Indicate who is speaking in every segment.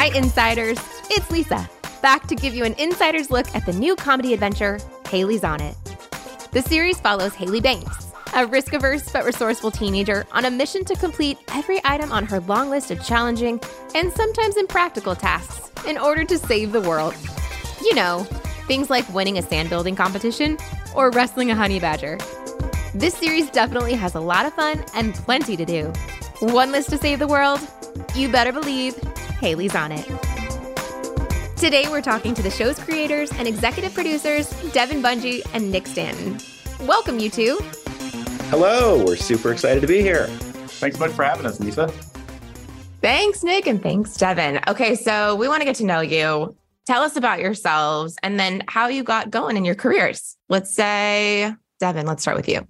Speaker 1: Hi, insiders. It's Lisa, back to give you an insider's look at the new comedy adventure, Hailey's on It. The series follows Hailey Banks, a risk averse but resourceful teenager on a mission to complete every item on her long list of challenging and sometimes impractical tasks in order to save the world. You know, things like winning a sand building competition or wrestling a honey badger. This series definitely has a lot of fun and plenty to do. One list to save the world? You better believe Hailey's on it. Today, we're talking to the show's creators and executive producers, Devin Bunje and Nick Stanton. Welcome, you two.
Speaker 2: Hello, we're super excited to be here.
Speaker 3: Thanks so much for having us, Lisa.
Speaker 1: Thanks, Nick, and thanks, Devin. Okay, so we want to get to know you. Tell us about yourselves and then how you got going in your careers. Let's say, Devin, let's start with you.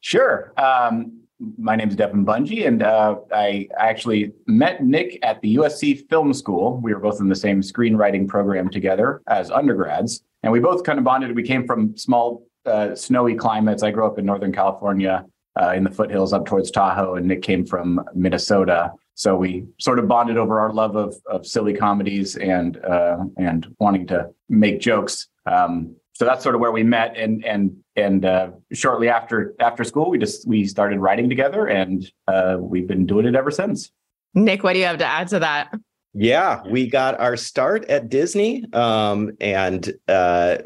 Speaker 3: Sure. Um, my name is Devin Bunje, and uh, I, actually met Nick at the USC Film School. We were both in the same screenwriting program together as undergrads, and we both kind of bonded. We came from small, uh, snowy climates. I grew up in Northern California, uh, in the foothills up towards Tahoe, and Nick came from Minnesota. So we sort of bonded over our love of, of silly comedies and uh, and wanting to make jokes. Um, so that's sort of where we met and and and uh, shortly after after school we just we started writing together and uh, we've been doing it ever since.
Speaker 1: Nick what do you have to add to that?
Speaker 2: Yeah we got our start at disney um, and uh,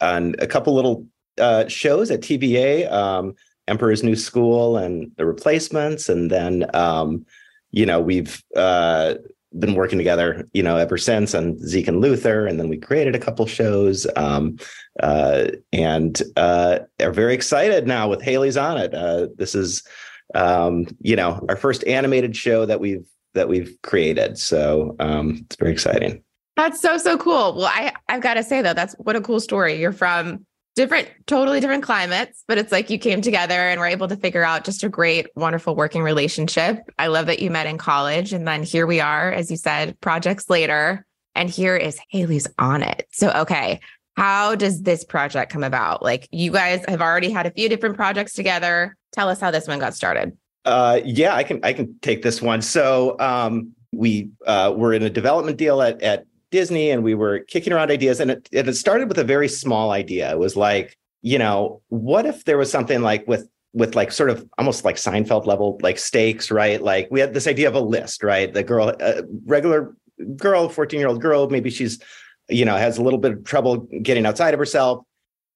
Speaker 2: on a couple little uh, shows at tva um, emperor's new school and the replacements. And then um, you know we've uh, been working together, you know, ever since on Zeke and Luther, and then we created a couple shows, um, uh, and uh, are very excited now with Hailey's on it. Uh, this is, um, you know, our first animated show that we've that we've created, so um, it's very exciting.
Speaker 1: That's so so cool. Well, I I've got to say though, that's what a cool story. You're from different, totally different climates, but it's like you came together and were able to figure out just a great, wonderful working relationship. I love that you met in college. And then here we are, as you said, projects later. And here is Hailey's on it. So, okay, how does this project come about? Like, you guys have already had a few different projects together. Tell us how this one got started.
Speaker 2: Uh, yeah, I can I can take this one. So um, we uh, were in a development deal at at Disney and we were kicking around ideas. And it, it started with a very small idea. It was like, you know, what if there was something like with with like sort of almost like Seinfeld level like stakes, right? Like we had this idea of a list, right? The girl, a regular girl, 14 year old girl, maybe she's, you know, has a little bit of trouble getting outside of herself,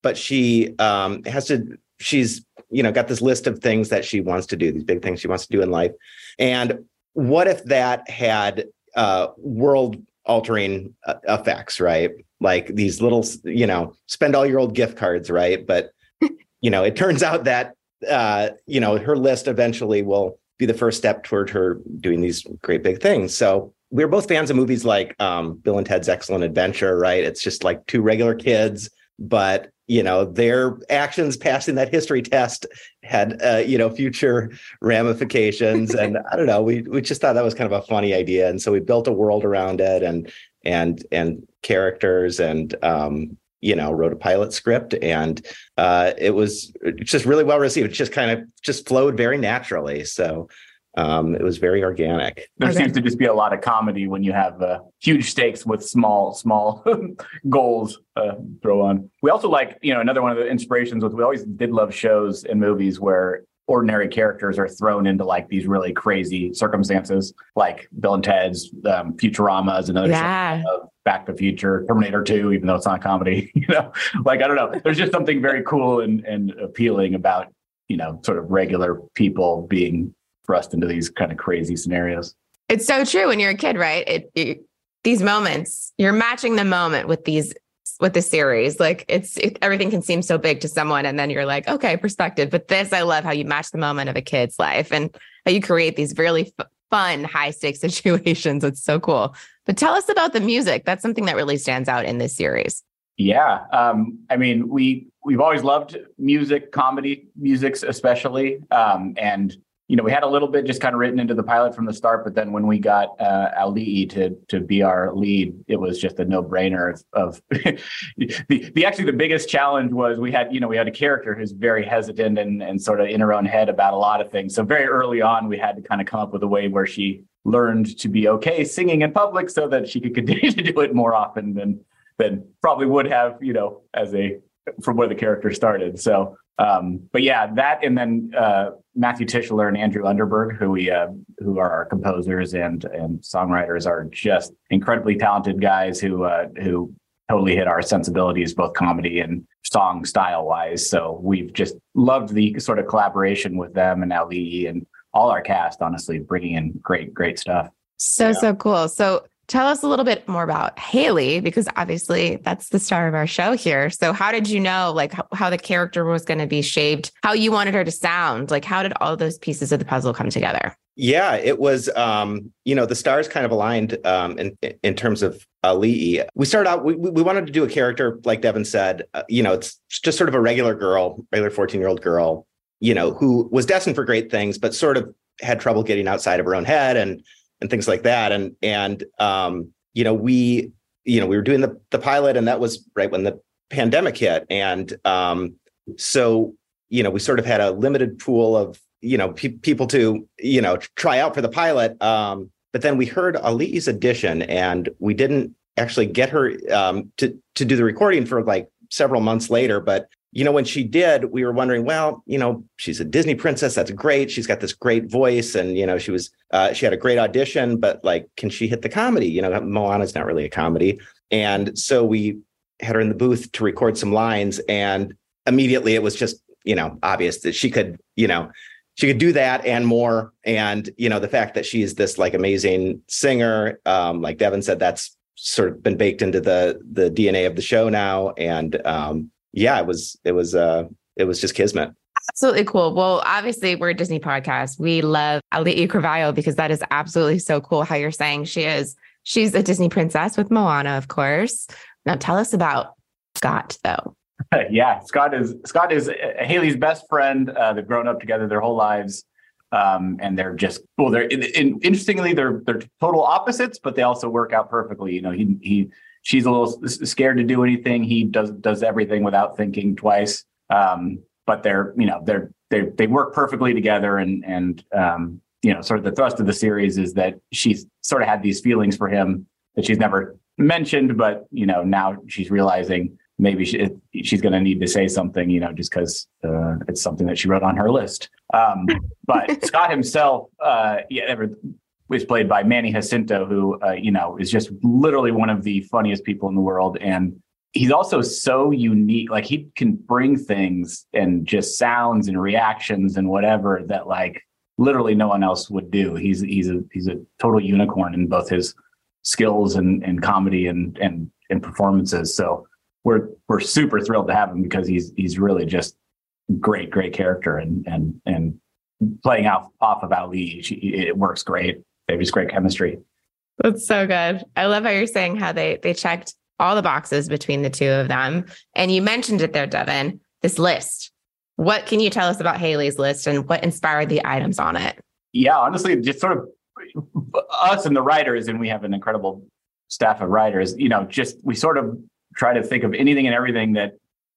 Speaker 2: but she um, has to, she's, you know, got this list of things that she wants to do, these big things she wants to do in life. And what if that had uh, world altering uh, effects, right? Like these little, you know, spend all your old gift cards, right? But you know, it turns out that uh, you know, her list eventually will be the first step toward her doing these great big things. So we're both fans of movies like um, Bill and Ted's Excellent Adventure, right? It's just like two regular kids, but you know their actions passing that history test had uh, you know future ramifications. And i don't know we we just thought that was kind of a funny idea. And so we built a world around it and and and characters and um you know wrote a pilot script. And uh it was just really well received. It just kind of just flowed very naturally. So um, it was very organic.
Speaker 3: There okay. seems to just be a lot of comedy when you have uh, huge stakes with small, small goals uh, throw on. We also like, you know, another one of the inspirations with we always did love shows and movies where ordinary characters are thrown into like these really crazy circumstances, like Bill and Ted's um, Futurama is another yeah. show. Back to the Future, Terminator 2, even though it's not comedy, you know, like I don't know. There's just something very cool and, and appealing about, you know, sort of regular people being thrust into these kind of crazy scenarios.
Speaker 1: It's so true when you're a kid, right? It, it, these moments, you're matching the moment with these with the series. Like it's it, everything can seem so big to someone, and then you're like, okay, perspective. But this, I love how you match the moment of a kid's life and how you create these really f- fun, high stakes situations. It's so cool. But tell us about the music. That's something that really stands out in this series.
Speaker 3: Yeah, um, I mean, we we've always loved music, comedy musics especially, um, and you know, we had a little bit just kind of written into the pilot from the start, but then when we got uh, Auli'i to to be our lead, it was just a no brainer. Of, of the the actually the biggest challenge was we had you know we had a character who's very hesitant and and sort of in her own head about a lot of things. So very early on, we had to kind of come up with a way where she learned to be okay singing in public, so that she could continue to do it more often than than probably would have you know as a from where the character started. So um, but yeah, that and then uh, Matthew Tishler and Andrew Underberg, who we uh, who are our composers and and songwriters, are just incredibly talented guys who uh, who totally hit our sensibilities, both comedy and song style wise. So we've just loved the sort of collaboration with them and Auli'i and all our cast. Honestly, bringing in great great stuff.
Speaker 1: So yeah. so cool. So Tell us a little bit more about Hailey, because obviously that's the star of our show here. So, how did you know, like, how, how the character was going to be shaped, how you wanted her to sound? Like, how did all those pieces of the puzzle come together?
Speaker 2: Yeah, it was, um, you know, the stars kind of aligned um, in in terms of Auli'i. We started out, we, we wanted to do a character, like Devin said, uh, you know, it's just sort of a regular girl, regular 14 year old girl, you know, who was destined for great things, but sort of had trouble getting outside of her own head and and things like that. And and um, you know, we you know we were doing the the pilot, and that was right when the pandemic hit, and um, so you know we sort of had a limited pool of you know pe- people to you know try out for the pilot. Um, but then we heard Auli'i's audition, and we didn't actually get her um, to to do the recording for like several months later. But you know, when she did, we were wondering, well, you know, she's a Disney princess. That's great. She's got this great voice. And, you know, she was, uh, she had a great audition, but like, can she hit the comedy? You know, Moana's not really a comedy. And so we had her in the booth to record some lines. And immediately it was just, you know, obvious that she could, you know, she could do that and more. And, you know, the fact that she's this like amazing singer, um, like Devin said, that's sort of been baked into the the DNA of the show now. And um, yeah, it was it was uh it was just kismet.
Speaker 1: Absolutely cool. Well, obviously, we're a Disney podcast. We love Auli'i Cravalho because that is absolutely so cool how you're saying she is. She's a Disney princess with Moana, of course. Now, tell us about Scott, though.
Speaker 3: yeah, Scott is Scott is Hailey's best friend. Uh, they've grown up together their whole lives, um, and they're just well. They're in, in, interestingly they're they're total opposites, but they also work out perfectly. You know, he he she's a little scared to do anything. He does does everything without thinking twice. Um, but they're you know they're they they work perfectly together and and um, you know sort of the thrust of the series is that she's sort of had these feelings for him that she's never mentioned, but you know now she's realizing maybe she, she's going to need to say something, you know, just because uh, it's something that she wrote on her list. Um, but Scott himself, uh, yeah, was played by Manny Jacinto, who uh, you know is just literally one of the funniest people in the world, and he's also so unique. Like he can bring things and just sounds and reactions and whatever that like literally no one else would do. He's he's a he's a total unicorn in both his skills and and comedy and and and performances. So we're we're super thrilled to have him because he's he's really just great great character and and and playing off off of Auli'i, it works great they have just great chemistry.
Speaker 1: That's so good. I love how you're saying how they they checked all the boxes between the two of them. And you mentioned it there, Devin, this list. What can you tell us about Hailey's list and what inspired the items on it?
Speaker 3: Yeah, honestly, just sort of us and the writers, and we have an incredible staff of writers, you know, just we sort of try to think of anything and everything that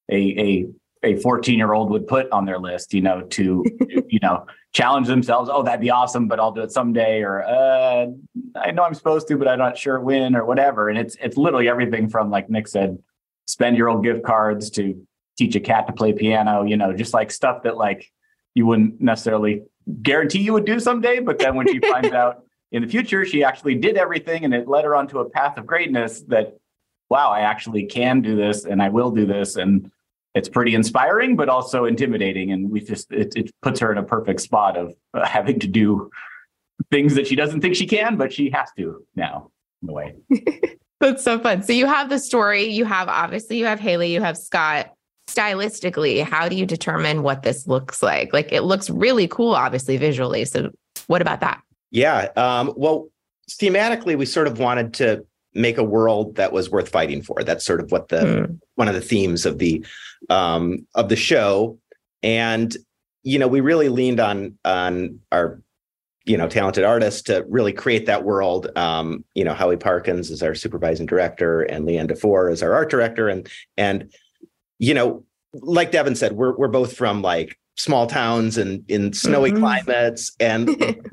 Speaker 3: a a a 14 year old would put on their list, you know, to, you know, challenge themselves. Oh, that'd be awesome, but I'll do it someday. Or, uh, I know I'm supposed to, but I'm not sure when or whatever. And it's, it's literally everything from like Nick said, spend your old gift cards to teach a cat to play piano, you know, just like stuff that like you wouldn't necessarily guarantee you would do someday. But then when she finds out in the future, she actually did everything and it led her onto a path of greatness that, wow, I actually can do this and I will do this. And, it's pretty inspiring, but also intimidating. And we just it, it puts her in a perfect spot of uh, having to do things that she doesn't think she can, but she has to now in a way.
Speaker 1: That's so fun. So you have the story. You have obviously you have Hailey. You have Scott. Stylistically, how do you determine what this looks like? Like it looks really cool, obviously visually. So what about that?
Speaker 2: Yeah. Um, well, thematically, we sort of wanted to make a world that was worth fighting for. That's sort of what the mm. one of the themes of the um, of the show. And you know, we really leaned on on our you know talented artists to really create that world. Um, you know, Howie Parkins is our supervising director, and Leanne Defour is our art director, and and you know, like Devin said, we're we're both from like small towns and in snowy mm-hmm. climates, and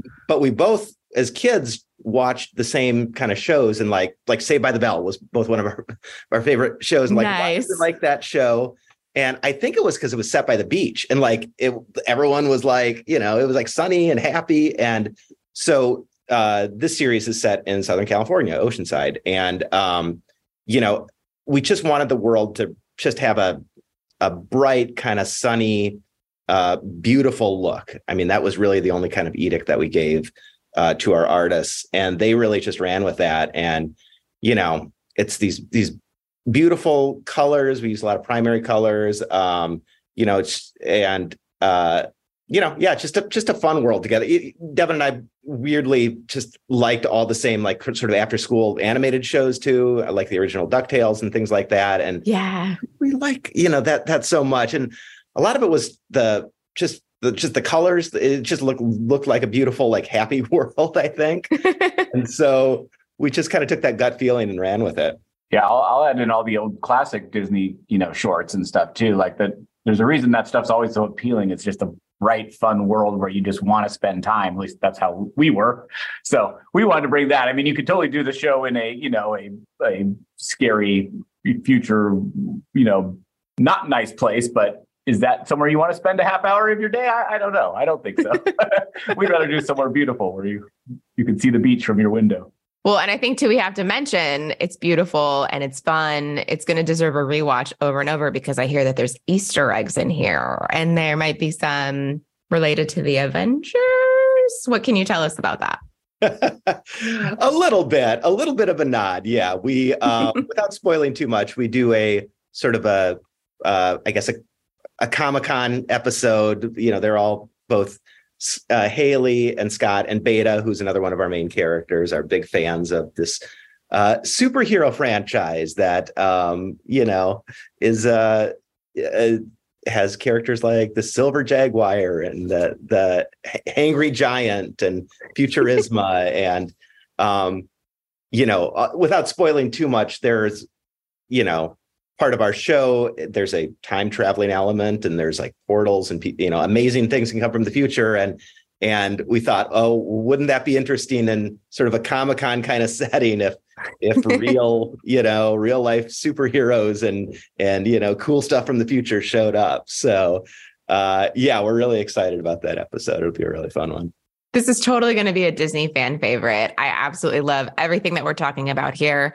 Speaker 2: but we both as kids watched the same kind of shows and like like Saved by the Bell was both one of our, our favorite shows. And like nice. like that show? And I think it was because it was set by the beach. And like it everyone was like you know it was like sunny and happy. And so uh this series is set in Southern California Oceanside. And um you know we just wanted the world to just have a a bright kind of sunny uh beautiful look. I mean that was really the only kind of edict that we gave uh, to our artists, and they really just ran with that. And you know, it's these these beautiful colors. We use a lot of primary colors. Um, you know, it's and uh, you know, yeah, just a just a fun world together. Devin and I weirdly just liked all the same like sort of after school animated shows too, I like the original Ducktales and things like that. And
Speaker 1: yeah,
Speaker 2: we like you know that that so much. And a lot of it was the just the just the colors it just looked looked like a beautiful like happy world i think. And so we just kind of took that gut feeling and ran with it.
Speaker 3: Yeah I'll, I'll, add in all the old classic disney you know shorts and stuff too like that there's a reason that stuff's always so appealing it's just a bright fun world where you just want to spend time at least that's how we were so we wanted to bring that i mean you could totally do the show in a you know a, a scary future you know not nice place but is that somewhere you want to spend a half hour of your day? I, I don't know. I don't think so. We'd rather do somewhere beautiful where you you can see the beach from your window.
Speaker 1: Well, and I think too, we have to mention it's beautiful and it's fun. It's going to deserve a rewatch over and over because I hear that there's Easter eggs in here and there might be some related to the Avengers. What can you tell us about that?
Speaker 2: a little bit, a little bit of a nod. Yeah. We, um, without spoiling too much, we do a sort of a, uh, I guess, a a Comic Con episode. You know, they're all both uh, Hailey and Scott and Beta, who's another one of our main characters, are big fans of this uh, superhero franchise that um, you know is uh, uh, has characters like the Silver Jaguar and the the Hangry Giant and Futurisma and um, you know, uh, without spoiling too much, there's you know part of our show there's a time traveling element and there's like portals and you know amazing things can come from the future and and we thought oh wouldn't that be interesting in sort of a comic-con kind of setting if if real you know real life superheroes and and you know cool stuff from the future showed up so uh yeah we're really excited about that episode it'll be a really fun one
Speaker 1: this is totally going to be a Disney fan favorite. I absolutely love everything that we're talking about here.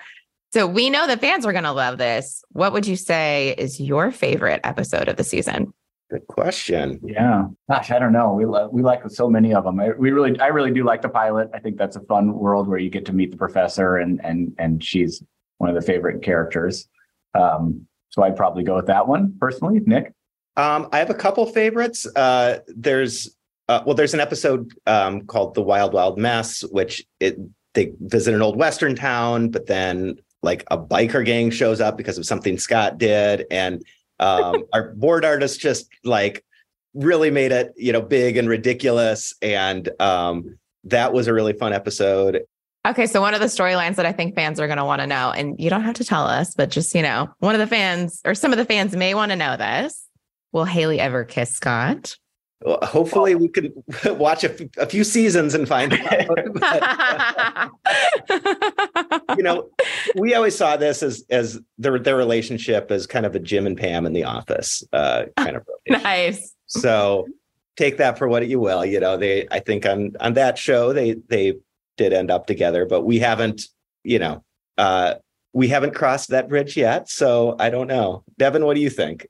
Speaker 1: So we know the fans are going to love this. What would you say is your favorite episode of the season?
Speaker 2: Good question.
Speaker 3: Yeah. Gosh, I don't know. We lo- we like so many of them. I, we really, I really do like the pilot. I think that's a fun world where you get to meet the professor, and and and she's one of the favorite characters. Um, so I'd probably go with that one personally. Nick.
Speaker 2: Um, I have a couple favorites. Uh, there's uh, well, there's an episode um, called "The Wild Wild Mess," which it they visit an old western town, but then like a biker gang shows up because of something Scott did, and um, our board artist just like really made it you know big and ridiculous, and um, that was a really fun episode.
Speaker 1: Okay, so one of the storylines that I think fans are going to want to know, and you don't have to tell us, but just you know, one of the fans or some of the fans may want to know this. Will Hailey ever kiss Scott?
Speaker 2: Well, hopefully we can watch a, f- a few seasons and find out. you know, we always saw this as as their their relationship as kind of a Jim and Pam in the office uh, kind of
Speaker 1: nice.
Speaker 2: So take that for what you will. You know, they I think on on that show they they did end up together, but we haven't, you know, uh, we haven't crossed that bridge yet. So I don't know. Devin, what do you think?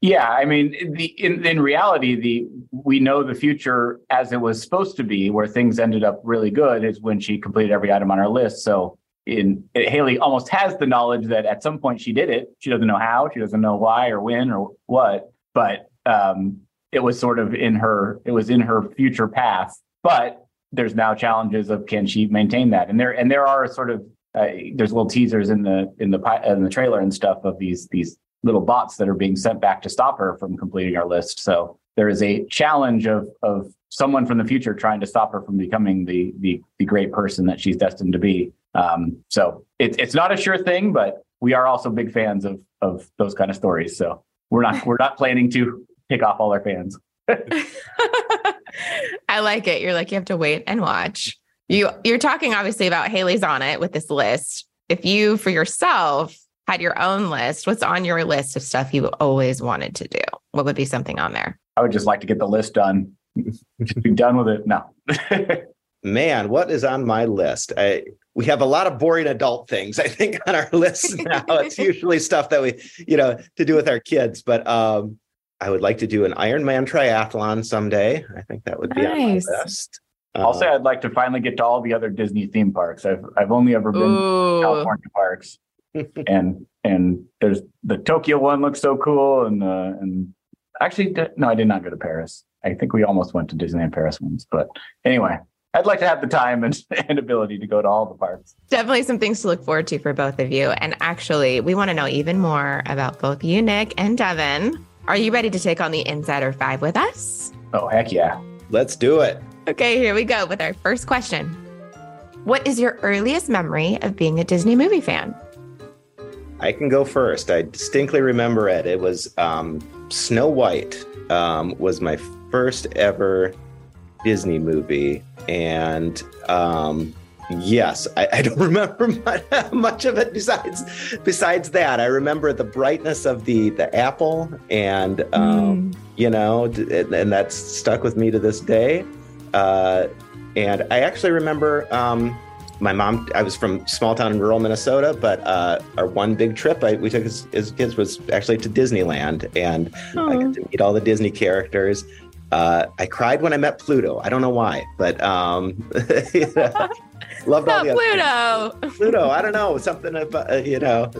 Speaker 3: Yeah, I mean, the in, in reality, the we know the future as it was supposed to be, where things ended up really good, is when she completed every item on our list. So, in Hailey almost has the knowledge that at some point she did it. She doesn't know how, she doesn't know why or when or what, but um, it was sort of in her. It was in her future path. But there's now challenges of can she maintain that, and there and there are sort of uh, there's little teasers in the in the in the trailer and stuff of these these little bots that are being sent back to stop her from completing our list. So there is a challenge of of someone from the future trying to stop her from becoming the the, the great person that she's destined to be. Um, so it's it's not a sure thing, but we are also big fans of of those kind of stories. So we're not we're not planning to pick off all our fans.
Speaker 1: I like it. You're like you have to wait and watch. You you're talking obviously about Hailey's on it with this list. If you for yourself had your own list, what's on your list of stuff you always wanted to do? What would be something on there?
Speaker 3: I would just like to get the list done. be done with it. No.
Speaker 2: Man, what is on my list? I we have a lot of boring adult things, I think, on our list now. it's usually stuff that we, you know, to do with our kids. But um, I would like to do an Ironman triathlon someday. I think that would be nice. on my list.
Speaker 3: I'll say uh, I'd like to finally get to all the other Disney theme parks. I've I've only ever been Ooh. to California parks, and and there's the Tokyo one looks so cool, and uh, and actually no, I did not go to Paris. I think we almost went to Disneyland Paris once, but anyway, I'd like to have the time and, and ability to go to all the parks.
Speaker 1: Definitely some things to look forward to for both of you. And actually, we want to know even more about both you, Nick, and Devin. Are you ready to take on the Insider Five with us?
Speaker 3: Oh, heck yeah.
Speaker 2: Let's do it.
Speaker 1: Okay, here we go with our first question. What is your earliest memory of being a Disney movie fan?
Speaker 2: I can go first. I distinctly remember it. It was um, Snow White um, was my first ever Disney movie, and um, yes, I, I, don't remember much, much, of it besides besides that. I remember the brightness of the the apple, and um, mm. you know, and, and, that's stuck with me to this day. Uh, and I actually remember um, my mom. I was from small town in rural Minnesota, but uh, our one big trip I, we took as, as, kids was actually to Disneyland, and Aww. I got to meet all the Disney characters. Uh, I cried when I met Pluto. I don't know why, but um, you know, loved all the
Speaker 1: Pluto.
Speaker 2: Pluto. I don't know something about uh, you know.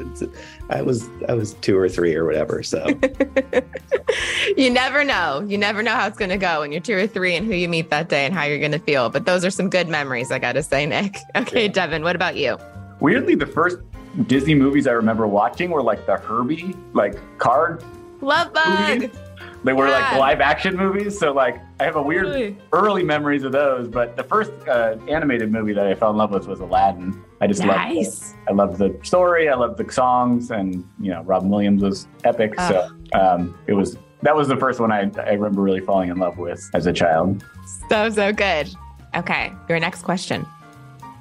Speaker 2: I was I was two or three or whatever. So
Speaker 1: you never know. You never know how it's going to go when you're two or three and who you meet that day and how you're going to feel. But those are some good memories. I got to say, Nick. Okay, yeah. Devin. What about you?
Speaker 3: Weirdly, the first Disney movies I remember watching were like the Herbie like card.
Speaker 1: Love Bug. Movies.
Speaker 3: They were yeah. like live action movies. So like I have a weird really? early memories of those. But the first uh, animated movie that I fell in love with was Aladdin. I just nice. loved I loved the story. I loved the songs, and you know Robin Williams was epic. Oh. So um, it was that was the first one I, I remember really falling in love with as a child.
Speaker 1: So so good. Okay, your next question.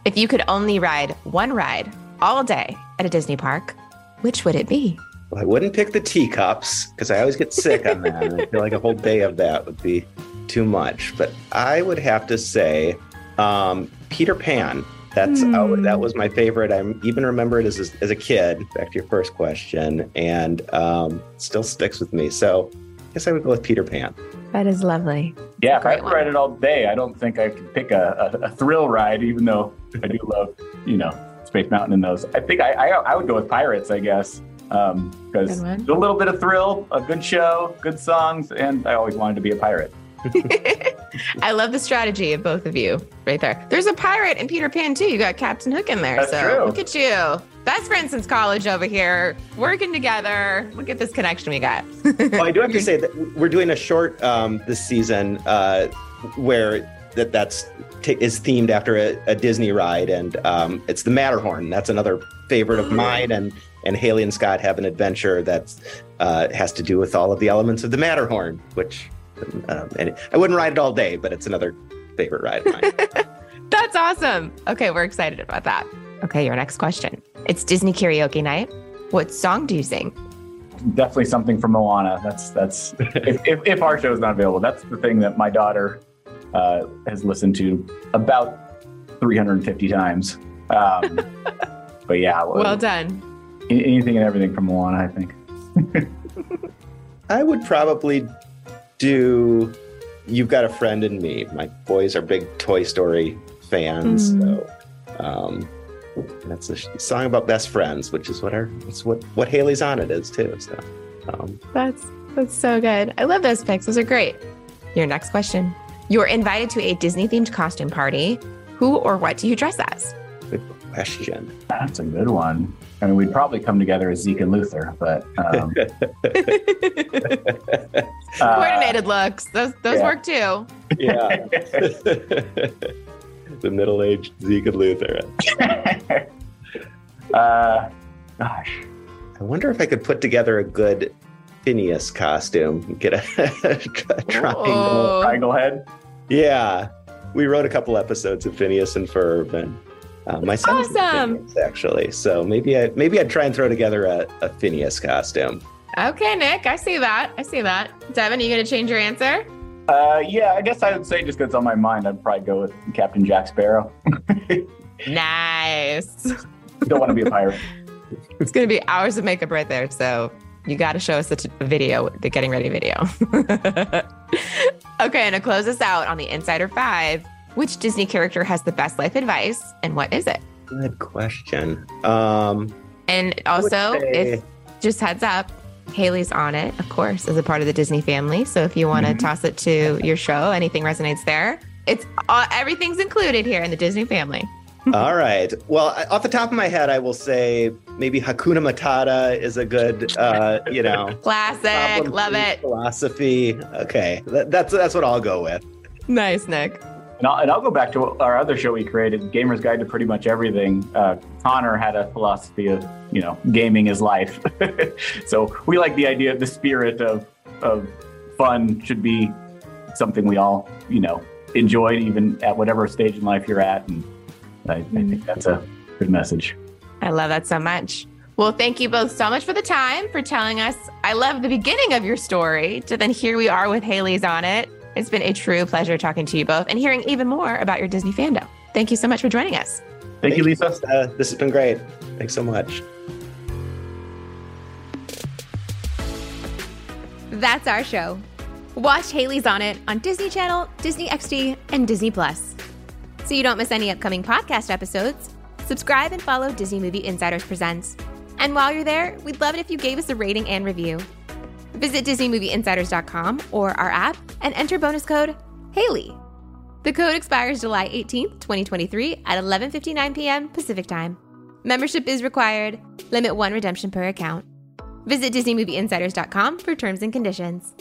Speaker 1: If you could only ride one ride all day at a Disney park, which would it be?
Speaker 2: Well, I wouldn't pick the teacups because I always get sick on that. and I feel like a whole day of that would be too much. But I would have to say um, Peter Pan. That's mm. that was my favorite. I even remember it as a, as a kid. Back to your first question, and um, still sticks with me. So I guess I would go with Peter Pan.
Speaker 1: That is lovely.
Speaker 3: Yeah, if I could ride it all day, I don't think I could pick a, a, a thrill ride, even though I do love, you know, Space Mountain and those. I think I, I, I would go with Pirates, I guess because um, a little bit of thrill, a good show, good songs, and I always wanted to be a pirate.
Speaker 1: I love the strategy of both of you right there. There's a pirate in Peter Pan too. You got Captain Hook in there.
Speaker 3: That's
Speaker 1: so
Speaker 3: true.
Speaker 1: look at you. Best friends since college over here, working together. Look at this connection we got.
Speaker 2: well, I do have to say that we're doing a short um, this season uh, where that that's t- is themed after a, a Disney ride, and um, it's the Matterhorn. That's another favorite of mine, and and Hailey and Scott have an adventure that uh, has to do with all of the elements of the Matterhorn, which um, and I wouldn't ride it all day, but it's another favorite ride of mine.
Speaker 1: That's awesome. Okay, we're excited about that. Okay, your next question. It's Disney karaoke night. What song do you sing?
Speaker 3: Definitely something from Moana. That's that's if, if, if our show is not available, that's the thing that my daughter uh, has listened to about 350 times. Um, but yeah,
Speaker 1: well done
Speaker 3: anything and everything from Moana, I think.
Speaker 2: I would probably do You've Got a Friend in Me. My boys are big Toy Story fans, mm. so um, that's a song about best friends, which is what our that's what what Hailey's on it is too. So
Speaker 1: um, that's that's so good. I love those picks. Those are great. Your next question: You're invited to a Disney themed costume party. Who or what do you dress as?
Speaker 2: Good question.
Speaker 3: That's a good one. I mean, we'd probably come together as Zeke and Luther, but um, uh,
Speaker 1: Coordinated looks. Those those
Speaker 3: yeah.
Speaker 1: work too.
Speaker 2: Yeah. the middle aged Zeke and Luther.
Speaker 3: uh, gosh,
Speaker 2: I wonder if I could put together a good Phineas costume. Get a, a triangle.
Speaker 3: Triangle head.
Speaker 2: Yeah. We wrote a couple episodes of Phineas and Ferb and uh, my son's in
Speaker 1: Awesome.
Speaker 2: Phineas, actually. So maybe I maybe I'd try and throw together a, a Phineas costume.
Speaker 1: Okay, Nick, I see that. I see that. Devin, are you going to change your answer?
Speaker 3: Uh, yeah, I guess I would say just because it's on my mind, I'd probably go with Captain Jack Sparrow.
Speaker 1: Nice.
Speaker 3: Don't want to be a pirate.
Speaker 1: It's going to be hours of makeup right there. So you got to show us the, the video, the getting ready video. okay, and to close us out on the Insider Five, which Disney character has the best life advice and what is it?
Speaker 2: Good question. Um,
Speaker 1: And also, if just heads up, Hailey's on it, of course, as a part of the Disney family. So if you want to
Speaker 3: Mhm.
Speaker 1: toss it to your show, anything resonates there. It's uh, everything's included here in the Disney family.
Speaker 2: all right. Well, off the top of my head, I will say maybe Hakuna Matata is a good, uh, you know,
Speaker 1: Classic, love it.
Speaker 2: philosophy. Okay, that, that's that's what I'll go with.
Speaker 1: Nice, Nick.
Speaker 3: And I'll, and I'll go back to our other show we created, Gamer's Guide to Pretty Much Everything. Uh, Connor had a philosophy of, you know, gaming is life. so we like the idea, of the spirit of of fun should be something we all, you know, enjoy even at whatever stage in life you're at. And I, I think that's a good message.
Speaker 1: I love that so much. Well, thank you both so much for the time, for telling us. I love the beginning of your story to then here we are with Hailey's on it. It's been a true pleasure talking to you both and hearing even more about your Disney fandom. Thank you so much for joining us.
Speaker 3: Thank, you, Lisa.
Speaker 2: Uh, this has been great. Thanks so much.
Speaker 4: That's our show. Watch Hailey's on it on Disney Channel, Disney XD, and Disney Plus. So you don't miss any upcoming podcast episodes, subscribe and follow Disney Movie Insiders Presents. And while you're there, we'd love it if you gave us a rating and review. Visit DisneyMovieInsiders.com or our app and enter bonus code Hailey. The code expires July 18th, 2023 at 11:59 p.m. Pacific Time. Membership is required. Limit one redemption per account. Visit DisneyMovieInsiders.com for terms and conditions.